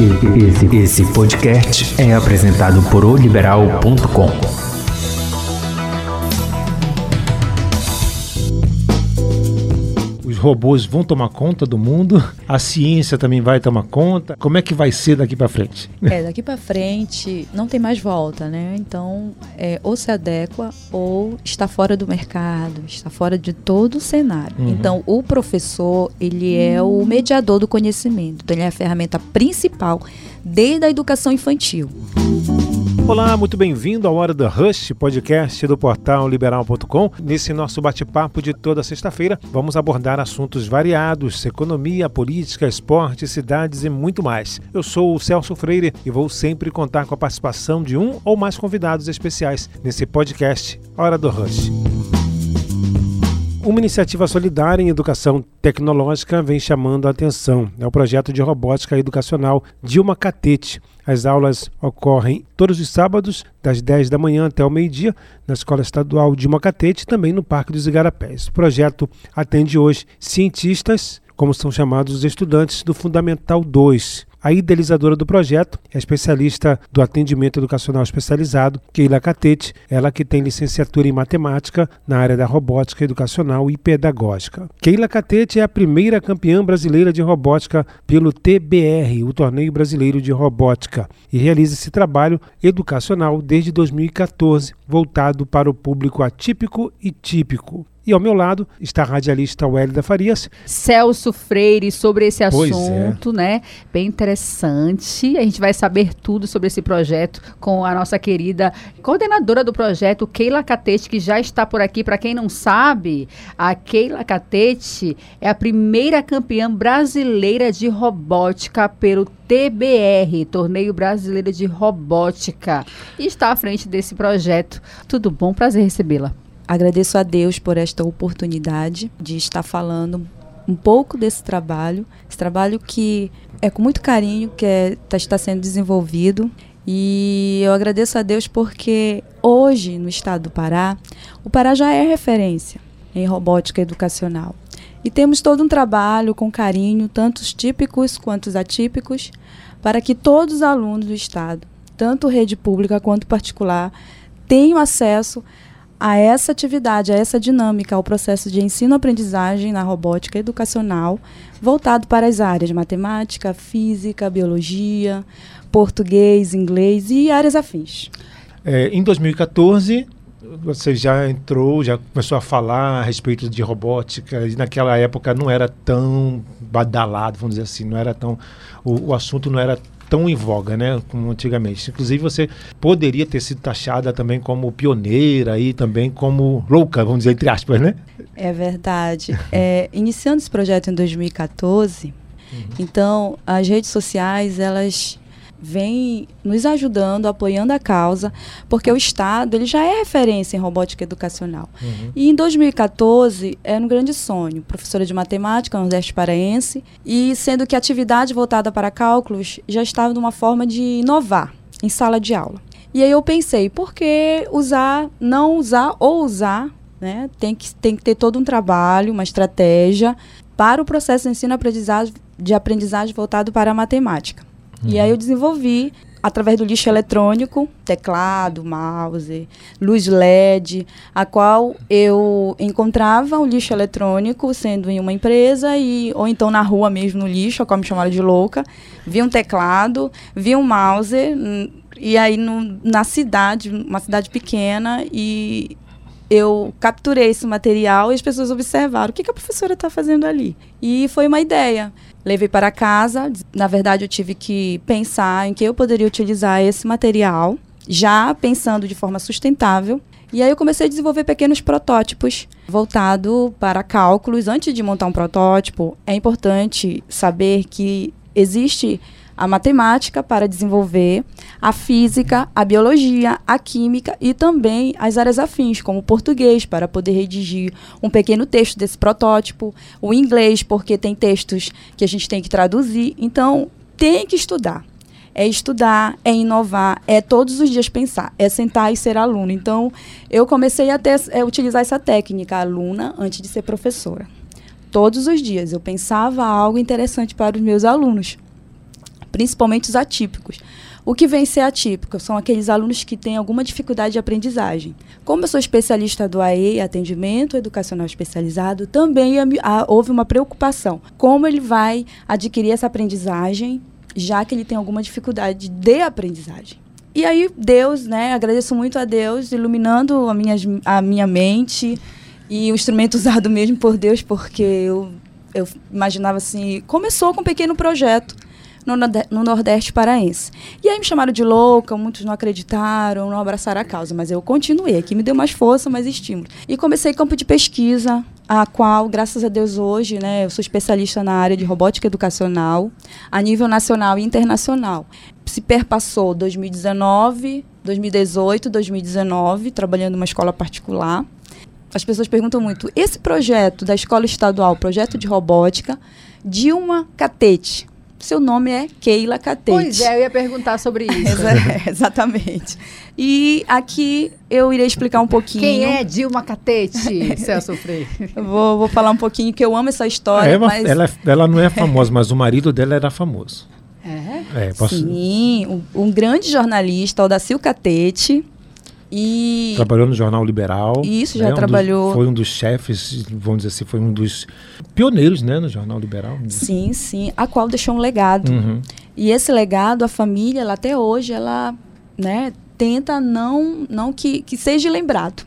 Esse, esse podcast é apresentado por oliberal.com. robôs vão tomar conta do mundo? A ciência também vai tomar conta? Como é que vai ser daqui para frente? É, daqui para frente não tem mais volta, né? Então, é, ou se adequa ou está fora do mercado, está fora de todo o cenário. Uhum. Então, o professor, ele é o mediador do conhecimento. Então, ele é a ferramenta principal desde a educação infantil. Olá, muito bem-vindo ao Hora do Rush, podcast do portal liberal.com. Nesse nosso bate-papo de toda sexta-feira, vamos abordar assuntos variados: economia, política, esporte, cidades e muito mais. Eu sou o Celso Freire e vou sempre contar com a participação de um ou mais convidados especiais nesse podcast Hora do Rush. Uma iniciativa solidária em educação tecnológica vem chamando a atenção. É o projeto de robótica educacional Dilma Catete. As aulas ocorrem todos os sábados, das 10 da manhã até o meio-dia, na Escola Estadual Dilma Catete e também no Parque dos Igarapés. O projeto atende hoje cientistas, como são chamados os estudantes do Fundamental 2, a idealizadora do projeto é a especialista do atendimento educacional especializado, Keila Catete, ela que tem licenciatura em matemática na área da robótica educacional e pedagógica. Keila Catete é a primeira campeã brasileira de robótica pelo TBR, o Torneio Brasileiro de Robótica, e realiza esse trabalho educacional desde 2014, voltado para o público atípico e típico. E ao meu lado está a radialista Wélida Farias. Celso Freire sobre esse é. assunto, é. né? Bem interessante. A gente vai saber tudo sobre esse projeto com a nossa querida coordenadora do projeto, Keila Catete, que já está por aqui. Para quem não sabe, a Keila Catete é a primeira campeã brasileira de robótica pelo TBR, Torneio Brasileiro de Robótica, e está à frente desse projeto. Tudo bom? Prazer recebê-la. Agradeço a Deus por esta oportunidade de estar falando um pouco desse trabalho, esse trabalho que é com muito carinho que é, tá, está sendo desenvolvido. E eu agradeço a Deus porque hoje, no estado do Pará, o Pará já é referência em robótica educacional. E temos todo um trabalho com carinho, tanto os típicos quanto os atípicos, para que todos os alunos do estado, tanto rede pública quanto particular, tenham acesso a essa atividade, a essa dinâmica, ao processo de ensino-aprendizagem na robótica educacional, voltado para as áreas matemática, física, biologia, português, inglês e áreas afins. É, em 2014, você já entrou, já começou a falar a respeito de robótica, e naquela época não era tão badalado, vamos dizer assim, não era tão. O, o assunto não era tão em voga, né, como antigamente. Inclusive você poderia ter sido taxada também como pioneira e também como louca, vamos dizer entre aspas, né? É verdade. é, iniciando esse projeto em 2014, uhum. então as redes sociais elas vem nos ajudando, apoiando a causa, porque o Estado ele já é referência em robótica educacional. Uhum. E em 2014 era um grande sonho, professora de matemática no Nordeste Paraense, e sendo que a atividade voltada para cálculos já estava numa forma de inovar em sala de aula. E aí eu pensei, por que usar, não usar ou usar, né? Tem que, tem que ter todo um trabalho, uma estratégia para o processo de ensino-aprendizagem de aprendizagem voltado para a matemática. Uhum. E aí eu desenvolvi através do lixo eletrônico, teclado, mouse, luz LED, a qual eu encontrava o lixo eletrônico sendo em uma empresa e ou então na rua mesmo no lixo, a qual me chamaram de louca, vi um teclado, vi um mouse e aí no, na cidade, uma cidade pequena e eu capturei esse material e as pessoas observaram o que, que a professora está fazendo ali. E foi uma ideia. Levei para casa. Na verdade, eu tive que pensar em que eu poderia utilizar esse material, já pensando de forma sustentável. E aí eu comecei a desenvolver pequenos protótipos voltado para cálculos. Antes de montar um protótipo, é importante saber que existe a matemática para desenvolver a física, a biologia, a química e também as áreas afins, como o português, para poder redigir um pequeno texto desse protótipo, o inglês, porque tem textos que a gente tem que traduzir. Então, tem que estudar. É estudar, é inovar, é todos os dias pensar, é sentar e ser aluno. Então, eu comecei a ter, é, utilizar essa técnica, aluna, antes de ser professora. Todos os dias eu pensava algo interessante para os meus alunos principalmente os atípicos. O que vem ser atípico são aqueles alunos que têm alguma dificuldade de aprendizagem. Como eu sou especialista do AE, atendimento educacional especializado, também houve uma preocupação. Como ele vai adquirir essa aprendizagem, já que ele tem alguma dificuldade de aprendizagem? E aí, Deus, né? Agradeço muito a Deus, iluminando a minha, a minha mente e o instrumento usado mesmo por Deus, porque eu, eu imaginava assim. Começou com um pequeno projeto no, no Nordeste paraense. E aí me chamaram de louca, muitos não acreditaram, não abraçaram a causa, mas eu continuei. Aqui me deu mais força, mais estímulo. E comecei campo de pesquisa, a qual, graças a Deus, hoje, né, eu sou especialista na área de robótica educacional, a nível nacional e internacional. Se perpassou 2019, 2018, 2019, trabalhando numa escola particular. As pessoas perguntam muito: esse projeto da escola estadual, projeto de robótica, Dilma Catete, seu nome é Keila Catete. Pois é, eu ia perguntar sobre isso. é, exatamente. E aqui eu irei explicar um pouquinho. Quem é Dilma Catete, Celso Freire? vou, vou falar um pouquinho, que eu amo essa história. É, mas... ela, ela não é famosa, mas o marido dela era famoso. É? é posso... Sim, um, um grande jornalista, o Dacil Catete e trabalhou no Jornal Liberal. Isso, já né? trabalhou. Um foi um dos chefes, vamos dizer assim, foi um dos pioneiros né, no Jornal Liberal. Sim, sim. A qual deixou um legado. Uhum. E esse legado, a família, ela, até hoje, ela né, tenta não, não que, que seja lembrado.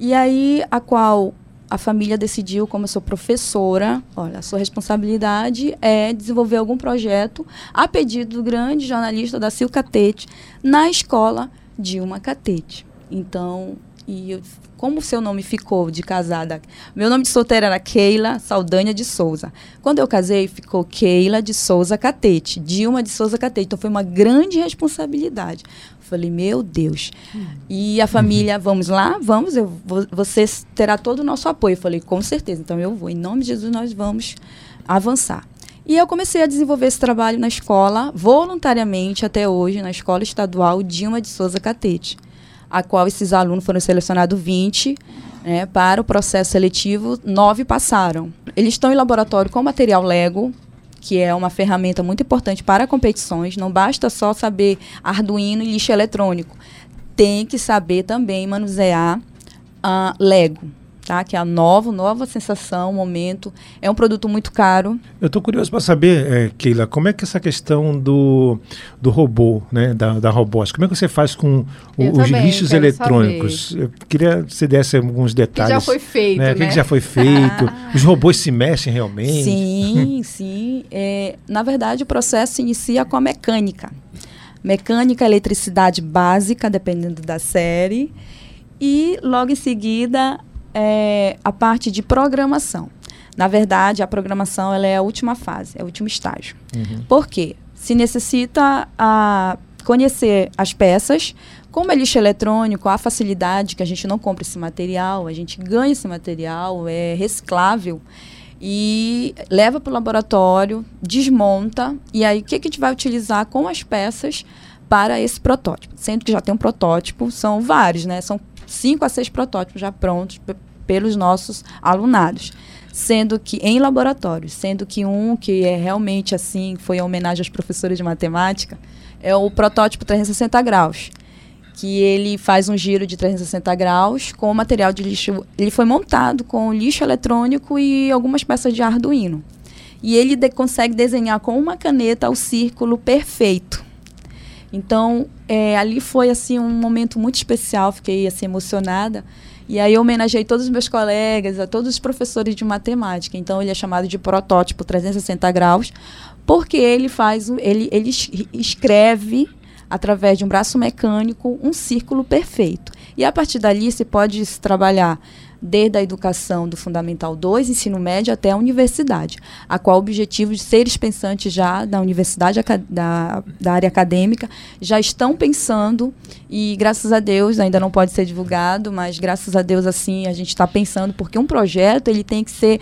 E aí, a qual a família decidiu, como eu sou professora, olha, a sua responsabilidade é desenvolver algum projeto a pedido do grande jornalista da Catete na escola Dilma Catete. Então, e eu, como o seu nome ficou de casada? Meu nome de solteira era Keila Saldanha de Souza. Quando eu casei, ficou Keila de Souza Catete, Dilma de Souza Catete. Então foi uma grande responsabilidade. Falei, meu Deus. Uhum. E a família, vamos lá? Vamos, eu, você terá todo o nosso apoio. falei, com certeza. Então eu vou. Em nome de Jesus, nós vamos avançar. E eu comecei a desenvolver esse trabalho na escola, voluntariamente até hoje, na Escola Estadual Dilma de Souza Catete, a qual esses alunos foram selecionados 20 né, para o processo seletivo, nove passaram. Eles estão em laboratório com material Lego, que é uma ferramenta muito importante para competições. Não basta só saber Arduino e lixo eletrônico. Tem que saber também manusear uh, Lego tá? Que é a nova, nova sensação, momento. É um produto muito caro. Eu estou curioso para saber, é, Keila, como é que essa questão do, do robô, né, da, da robótica, como é que você faz com o, os lixos eletrônicos? Saber. Eu queria que você desse alguns detalhes. Que já foi feito, né? né? O que, que, já foi feito? os robôs se mexem realmente? Sim, sim. É, na verdade, o processo inicia com a mecânica. Mecânica, eletricidade básica, dependendo da série. E logo em seguida é, a parte de programação. Na verdade, a programação ela é a última fase, é o último estágio. Uhum. Por quê? Se necessita a, conhecer as peças, como é lixo eletrônico, há facilidade que a gente não compra esse material, a gente ganha esse material, é reciclável e leva para o laboratório, desmonta e aí o que, que a gente vai utilizar com as peças para esse protótipo. Sendo que já tem um protótipo, são vários, né? São cinco a seis protótipos já prontos pelos nossos alunados sendo que em laboratórios, sendo que um que é realmente assim, foi em homenagem aos professores de matemática, é o protótipo 360 graus, que ele faz um giro de 360 graus com material de lixo, ele foi montado com lixo eletrônico e algumas peças de Arduino. E ele de, consegue desenhar com uma caneta o círculo perfeito. Então, é, ali foi assim um momento muito especial, fiquei assim emocionada e aí eu homenageei todos os meus colegas, a todos os professores de matemática. Então ele é chamado de protótipo 360 graus, porque ele faz, ele, ele escreve através de um braço mecânico um círculo perfeito. E a partir dali se pode trabalhar desde a educação do Fundamental 2, ensino médio, até a universidade, a qual o objetivo de seres pensantes já da universidade, da, da área acadêmica, já estão pensando e, graças a Deus, ainda não pode ser divulgado, mas graças a Deus, assim, a gente está pensando, porque um projeto ele tem que ser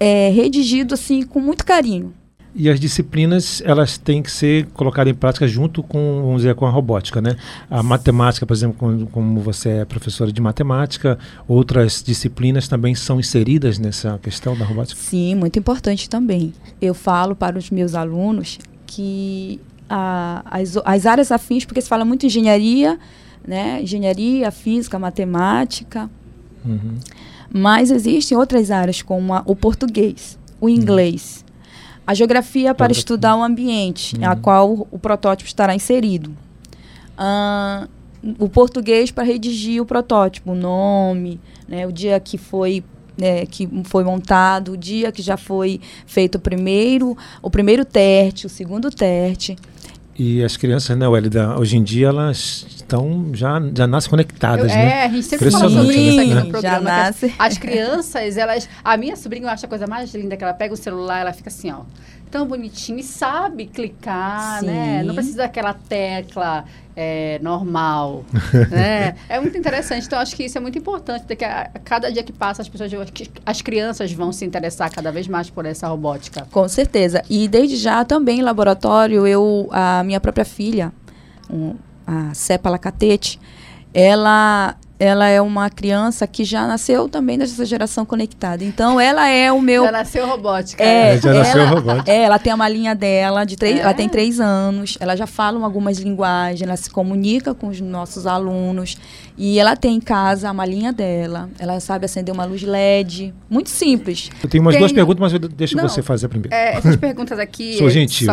é, redigido assim com muito carinho. E as disciplinas, elas têm que ser colocadas em prática junto com, vamos dizer, com a robótica, né? A matemática, por exemplo, como, como você é professora de matemática, outras disciplinas também são inseridas nessa questão da robótica? Sim, muito importante também. Eu falo para os meus alunos que a, as, as áreas afins, porque se fala muito engenharia, né? Engenharia, física, matemática. Uhum. Mas existem outras áreas, como a, o português, o uhum. inglês, uhum. A geografia para estudar o ambiente, uhum. a qual o, o protótipo estará inserido. Uh, o português para redigir o protótipo, o nome, né, o dia que foi né, que foi montado, o dia que já foi feito o primeiro, o primeiro teste, o segundo teste. E as crianças, né, Welida, hoje em dia elas estão já já nascem conectadas, eu, né? É, a gente sempre fala sobre isso aqui no programa. Já nasce. As, as crianças, elas, a minha sobrinha acha a coisa mais linda que ela pega o celular, ela fica assim, ó, tão bonitinho e sabe clicar, Sim. né? Não precisa daquela tecla é, normal, né? É muito interessante. Então, acho que isso é muito importante, porque a, a cada dia que passa, as pessoas, as crianças vão se interessar cada vez mais por essa robótica. Com certeza. E desde já também em laboratório, eu, a minha própria filha, um, a Cepa Lacatete, ela ela é uma criança que já nasceu também dessa geração conectada. Então, ela é o meu. Já nasceu robótica. É, é já ela, nasceu robótica. É, ela tem a malinha dela, de três, é? ela tem três anos, ela já fala algumas linguagens, ela se comunica com os nossos alunos. E ela tem em casa a malinha dela, ela sabe acender uma luz LED. Muito simples. Eu tenho umas tem... duas perguntas, mas eu deixo Não, você fazer primeiro. É, essas perguntas aqui. Sou gentil.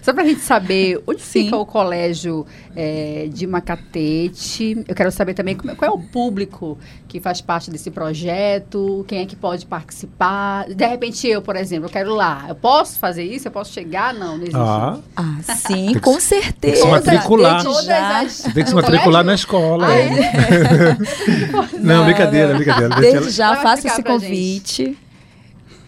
Só para a gente saber onde Sim. fica o colégio é, de Macatete. Eu quero saber também como, qual é o público que faz parte desse projeto, quem é que pode participar. De repente, eu, por exemplo, eu quero lá. Eu posso fazer isso? Eu posso chegar? Não, não existe. Ah, ah sim, com certeza. Tem que se matricular. Você tem que se matricular na escola. Ah, é? não, não, brincadeira, brincadeira. Desde já, faça esse convite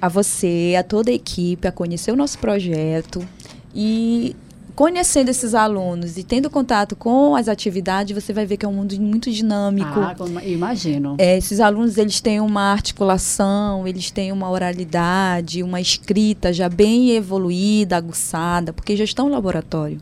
a você, a toda a equipe, a conhecer o nosso projeto e conhecendo esses alunos e tendo contato com as atividades, você vai ver que é um mundo muito dinâmico. Ah, imagino. É, esses alunos, eles têm uma articulação, eles têm uma oralidade, uma escrita já bem evoluída, aguçada, porque já estão no laboratório.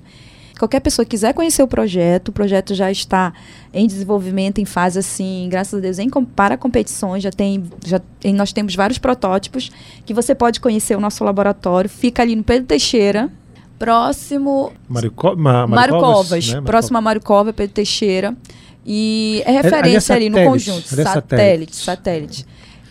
Qualquer pessoa que quiser conhecer o projeto, o projeto já está em desenvolvimento, em fase assim, graças a Deus, em, para competições, já tem, já nós temos vários protótipos que você pode conhecer o nosso laboratório, fica ali no Pedro Teixeira, próximo. Mário, Co Ma, Mário Covas, né? próximo a Mário Covas, Pedro Teixeira. E é, é referência ali, ali no conjunto. É satélite. Satélite.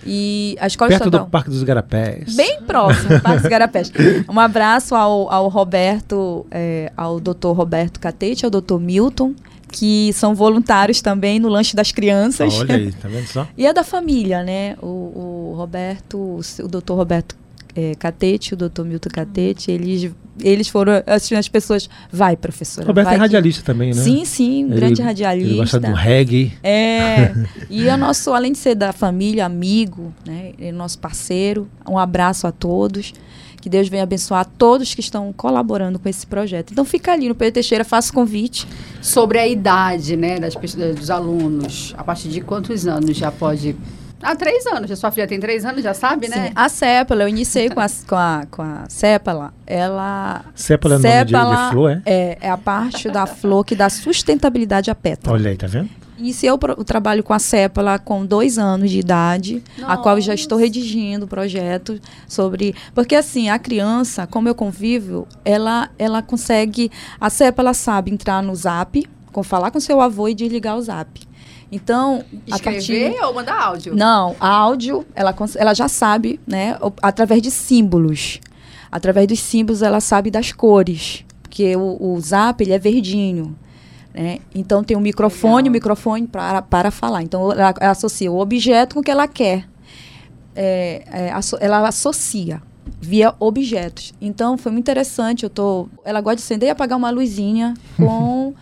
E a escola Perto estadual. do Parque dos Garapés. Bem próximo do Parque dos Garapés. Um abraço ao, ao Roberto, é, ao doutor Roberto Catete, ao doutor Milton, que são voluntários também no lanche das crianças. olha aí, tá vendo só? e é da família, né? O, o Roberto, o doutor Roberto é, Catete, o doutor Milton Catete, eles, eles foram assim, as pessoas, vai professora. Roberto vai é radialista que... também, né? Sim, sim, um grande radialista. Ele gosta do reggae. É, e é nosso, além de ser da família, amigo, né, é nosso parceiro, um abraço a todos. Que Deus venha abençoar todos que estão colaborando com esse projeto. Então fica ali no Pedro Teixeira, faça o convite. Sobre a idade né, das, dos alunos, a partir de quantos anos já pode Há três anos. A sua filha tem três anos, já sabe, né? Sim. A Cépala, eu iniciei com a, com a, com a Cépala. Ela. Cépala é o nome de, de flor, é? é? É a parte da flor que dá sustentabilidade à pétala. Olha aí, tá vendo? Iniciei o, o, trabalho com a Cépala com dois anos de idade, Nossa. a qual eu já estou redigindo o projeto sobre. Porque assim, a criança, como eu convivo, ela, ela consegue. A Cépala sabe entrar no zap, com, falar com seu avô e desligar o zap. Então, escrever partir... ou mandar áudio? Não, áudio, ela, ela já sabe, né, através de símbolos. Através dos símbolos ela sabe das cores, porque o, o Zap ele é verdinho. Né? Então tem um microfone, o um microfone para, para falar. Então ela, ela, associa o objeto com o que ela quer. É, é, ela associa via objetos. Então foi muito interessante. Eu tô, ela gosta de acender e apagar uma luzinha com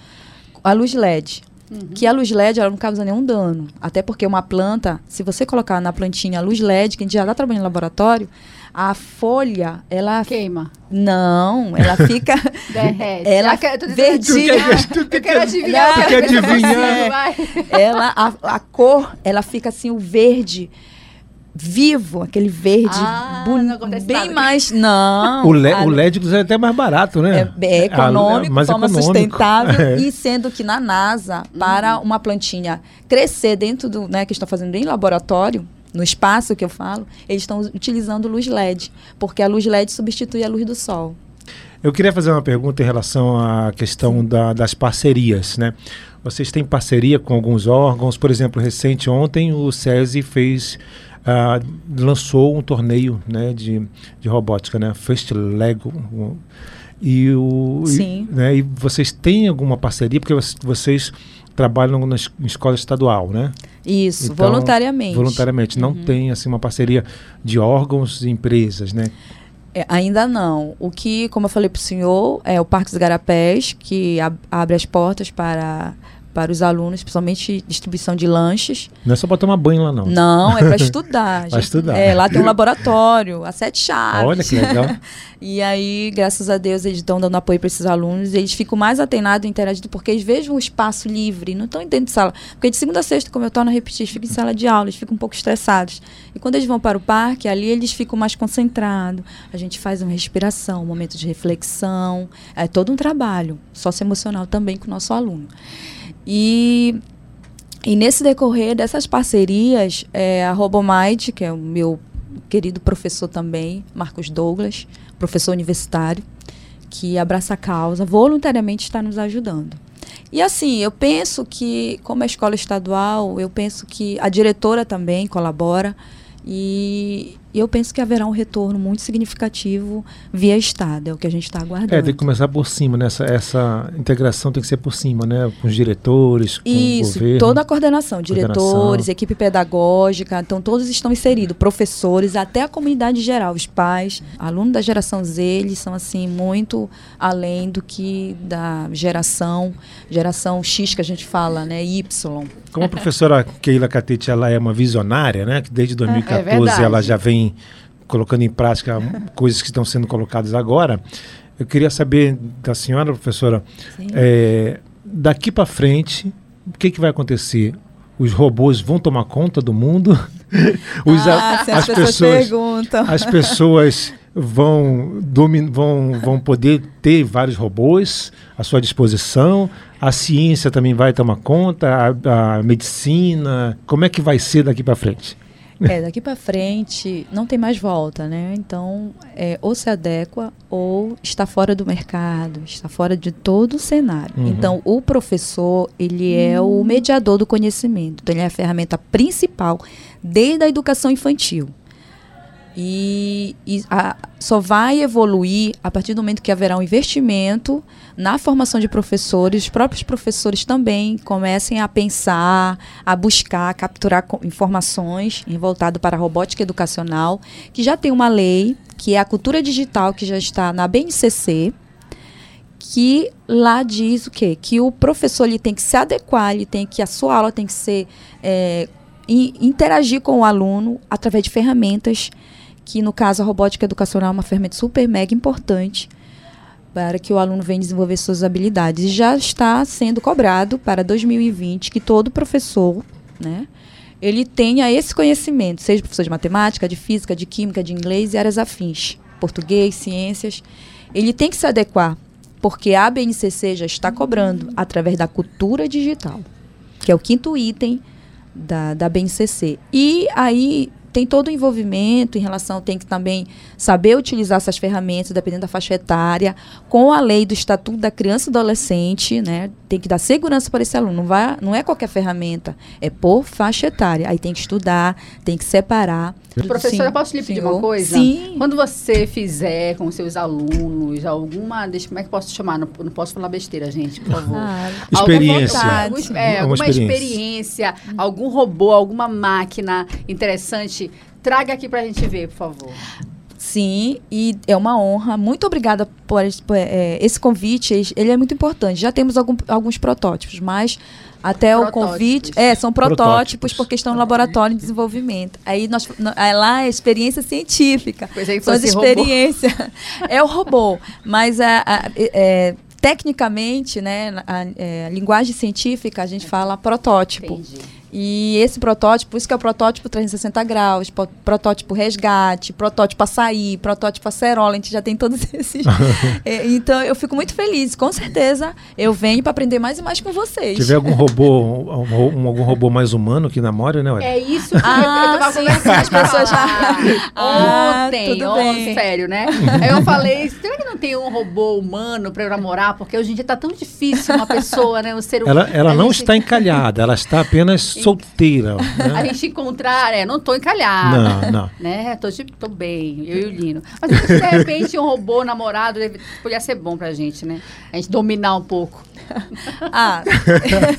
a luz LED. Uhum. Que a luz LED ela não causa nenhum dano. Até porque uma planta, se você colocar na plantinha a luz LED, que a gente já está trabalhando no laboratório, a folha, ela. Queima. Não, ela fica. Derrete. Ela fica verdinha. Eu quero adivinhar. Tu quer adivinhar. Ela, a, a cor, ela fica assim, o verde vivo, aquele verde ah, bem mais. Não. O, Le, a, o LED é até mais barato, né? É, é econômico, é mais forma econômico. sustentável. É. E sendo que na NASA, para uhum. uma plantinha crescer dentro do. Né, que estão fazendo em laboratório, no espaço que eu falo, eles estão utilizando luz LED, porque a luz LED substitui a luz do sol. Eu queria fazer uma pergunta em relação à questão da, das parcerias, né? Vocês têm parceria com alguns órgãos, por exemplo, recente ontem o SESI fez uh, lançou um torneio né, de, de robótica, né? First Lego. E, o, Sim. E, né, e vocês têm alguma parceria, porque vocês trabalham na escola estadual, né? Isso, então, voluntariamente. Voluntariamente. Não uhum. tem assim uma parceria de órgãos e empresas, né? É, ainda não. O que, como eu falei para o senhor, é o Parque dos Garapés, que ab abre as portas para para os alunos, principalmente distribuição de lanches. Não é só para tomar banho lá, não. Não, é para estudar. para estudar. É, lá tem um laboratório, a sete chaves. Olha que legal. e aí, graças a Deus, eles estão dando apoio para esses alunos. Eles ficam mais atenados e interagindo porque eles vejam o espaço livre, não estão dentro de sala. Porque de segunda a sexta, como eu torno a repetir, eles ficam em sala de aula, eles ficam um pouco estressados. E quando eles vão para o parque, ali eles ficam mais concentrados. A gente faz uma respiração, um momento de reflexão. É todo um trabalho socioemocional também com o nosso aluno. E, e nesse decorrer dessas parcerias, é, a Robomite, que é o meu querido professor também, Marcos Douglas, professor universitário, que abraça a causa, voluntariamente está nos ajudando. E assim, eu penso que, como é escola estadual, eu penso que a diretora também colabora. E eu penso que haverá um retorno muito significativo via Estado, é o que a gente está aguardando. É, tem que começar por cima, né? Essa, essa integração tem que ser por cima, né? Com os diretores, com Isso, o governo. toda a coordenação, diretores, coordenação. equipe pedagógica, então todos estão inseridos, professores, até a comunidade geral, os pais, alunos da geração Z, eles são assim muito além do que da geração, geração X que a gente fala, né? Y. Como a professora Keila Catete, ela é uma visionária, né? Que desde 2014 é ela já vem colocando em prática coisas que estão sendo colocadas agora. Eu queria saber da senhora, professora, é, daqui para frente, o que, que vai acontecer? Os robôs vão tomar conta do mundo? Os, ah, a, as, as, pessoas, pessoas perguntam. As pessoas vão, domin, vão, vão poder ter vários robôs à sua disposição. A ciência também vai tomar conta, a, a medicina. Como é que vai ser daqui para frente? É, daqui para frente não tem mais volta, né? Então, é, ou se adequa ou está fora do mercado, está fora de todo o cenário. Uhum. Então, o professor, ele é o mediador do conhecimento. Então, ele é a ferramenta principal desde a educação infantil. E, e a, só vai evoluir a partir do momento que haverá um investimento na formação de professores. Os próprios professores também comecem a pensar, a buscar, a capturar informações voltado para a robótica educacional, que já tem uma lei, que é a cultura digital, que já está na BNCC, que lá diz o quê? Que o professor ele tem que se adequar, ele tem que a sua aula tem que ser é, interagir com o aluno através de ferramentas que no caso a robótica educacional é uma ferramenta super mega importante para que o aluno venha desenvolver suas habilidades. E já está sendo cobrado para 2020 que todo professor, né, ele tenha esse conhecimento, seja professor de matemática, de física, de química, de inglês e áreas afins, português, ciências, ele tem que se adequar, porque a BNCC já está cobrando através da cultura digital, que é o quinto item da, da BNCC. E aí tem todo o envolvimento em relação, tem que também saber utilizar essas ferramentas, dependendo da faixa etária, com a lei do Estatuto da Criança e Adolescente, né? Tem que dar segurança para esse aluno. Não, vai, não é qualquer ferramenta, é por faixa etária. Aí tem que estudar, tem que separar. Professora, Sim, posso lhe pedir senhor? uma coisa? Sim. Quando você fizer com seus alunos alguma. Deixa, como é que posso chamar? Não, não posso falar besteira, gente, por favor. Ah, experiência. Algum, é, alguma experiência, experiência algum robô, alguma máquina interessante Traga aqui para a gente ver, por favor. Sim, e é uma honra. Muito obrigada por, por é, esse convite. Ele é muito importante. Já temos algum, alguns protótipos, mas até protótipos. o convite. É, são protótipos, protótipos, porque estão no laboratório de desenvolvimento. Aí nós, é lá é experiência científica. Pois é, são as experiências. é o robô. Mas a, a, é, tecnicamente, né, a, é, a, linguagem científica, a gente fala protótipo. Entendi. E esse protótipo, isso que é o protótipo 360 graus, protótipo resgate, protótipo açaí, protótipo acerola, a gente já tem todos esses. é, então eu fico muito feliz, com certeza eu venho para aprender mais e mais com vocês. Tiver algum robô, um, algum robô mais humano que namore, né? É isso que ah, eu tava sim. As pessoas já. ah, ontem, ontem, sério, né? Aí eu falei, será que não tem um robô humano para namorar? Porque hoje em dia tá tão difícil uma pessoa, né? Um ser humano. Ela, ela não gente... está encalhada, ela está apenas solteira. Né? A gente encontrar, é, não tô encalhada. Não, não. Né? Tô, tô bem, eu e o Lino. Mas de repente um robô namorado deve, podia ser bom pra gente, né? A gente dominar um pouco. ah.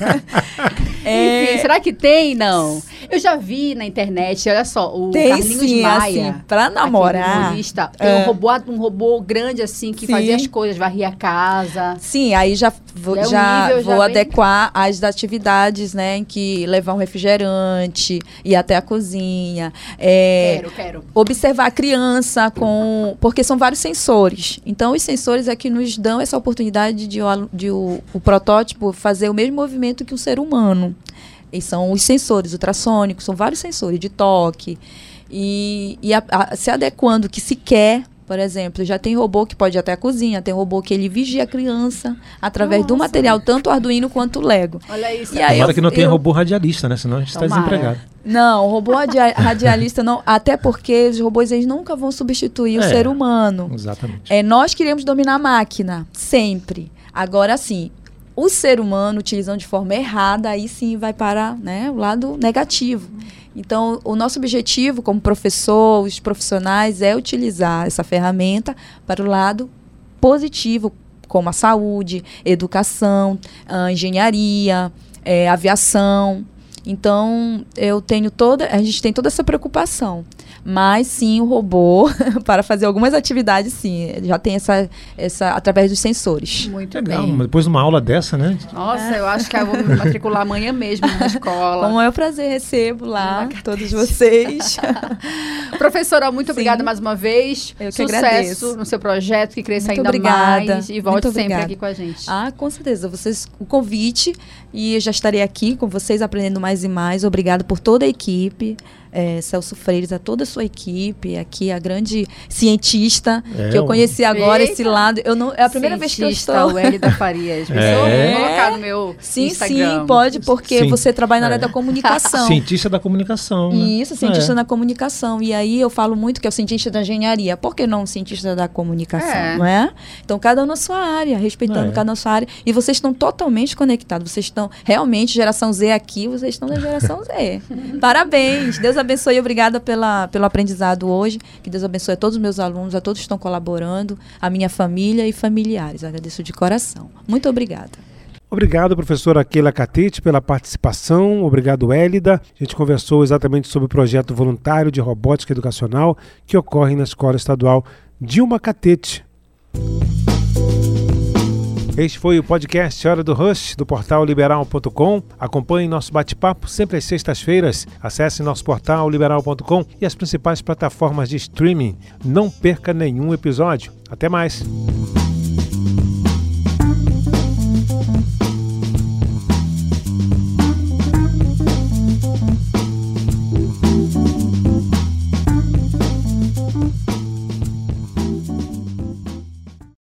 é... Enfim, será que tem? Não. Eu já vi na internet, olha só, o tem, Carlinhos sim, Maia. Assim, pra namorar. tem é. um, robô, um robô grande assim que sim. fazia as coisas, varria a casa. Sim, aí já vou, é já vou já adequar bem... as atividades, né? Em que levar um refrigerante, ir até a cozinha. É, quero, quero. Observar a criança com. Porque são vários sensores. Então, os sensores é que nos dão essa oportunidade de, de, de o, o protótipo fazer o mesmo movimento que um ser humano. E são os sensores ultrassônicos, são vários sensores de toque. E, e a, a, se adequando que se quer, por exemplo, já tem robô que pode ir até a cozinha, tem robô que ele vigia a criança através Nossa. do material, tanto Arduino quanto Lego. Olha isso. E aí Tomara eu, que não tenha robô radialista, né? Senão a gente está desempregado. Não, o robô radialista não, até porque os robôs eles nunca vão substituir é, o ser humano. Exatamente. É, nós queremos dominar a máquina, sempre. Agora sim, o ser humano utilizando de forma errada, aí sim vai para né, o lado negativo. Então, o nosso objetivo como professor, os profissionais, é utilizar essa ferramenta para o lado positivo, como a saúde, educação, a engenharia, é, aviação. Então, eu tenho toda, a gente tem toda essa preocupação. Mas sim, o robô, para fazer algumas atividades, sim, já tem essa, essa através dos sensores. Muito Legal, bem. Depois de uma aula dessa, né? Nossa, é. eu acho que eu vou me matricular amanhã mesmo na escola. Com o maior prazer recebo lá todos vocês. Professora, muito sim. obrigada mais uma vez. Eu que Sucesso agradeço. no seu projeto, que cresça muito ainda obrigada. mais. E volte sempre aqui com a gente. Ah, com certeza. Vocês, o convite e eu já estarei aqui com vocês aprendendo mais e mais. Obrigado por toda a equipe é, Celso Freires, a toda a sua equipe, aqui a grande cientista é, que eu conheci agora Eita. esse lado. Eu não é a primeira cientista, vez que eu estou. o L da Farias. É. Vou colocar no meu sim, Instagram. Sim, pode, porque sim. você trabalha na área é. da comunicação. cientista da comunicação. Né? Isso, cientista é. da comunicação. E aí eu falo muito que é o cientista da engenharia. Por que não cientista da comunicação, é. não é? Então cada um na sua área, respeitando cada um na sua área. E vocês estão totalmente conectados. Vocês estão realmente geração Z aqui, vocês estão da geração Z. Parabéns. Deus abençoe e obrigada pela, pelo aprendizado hoje. Que Deus abençoe a todos os meus alunos, a todos que estão colaborando, a minha família e familiares. Agradeço de coração. Muito obrigada. Obrigado, professora Keila Catete, pela participação. Obrigado, Hélida. A gente conversou exatamente sobre o projeto voluntário de robótica educacional que ocorre na Escola Estadual Dilma Catete. Este foi o podcast Hora do Rush, do portal liberal.com. Acompanhe nosso bate-papo sempre às sextas-feiras. Acesse nosso portal liberal.com e as principais plataformas de streaming. Não perca nenhum episódio. Até mais!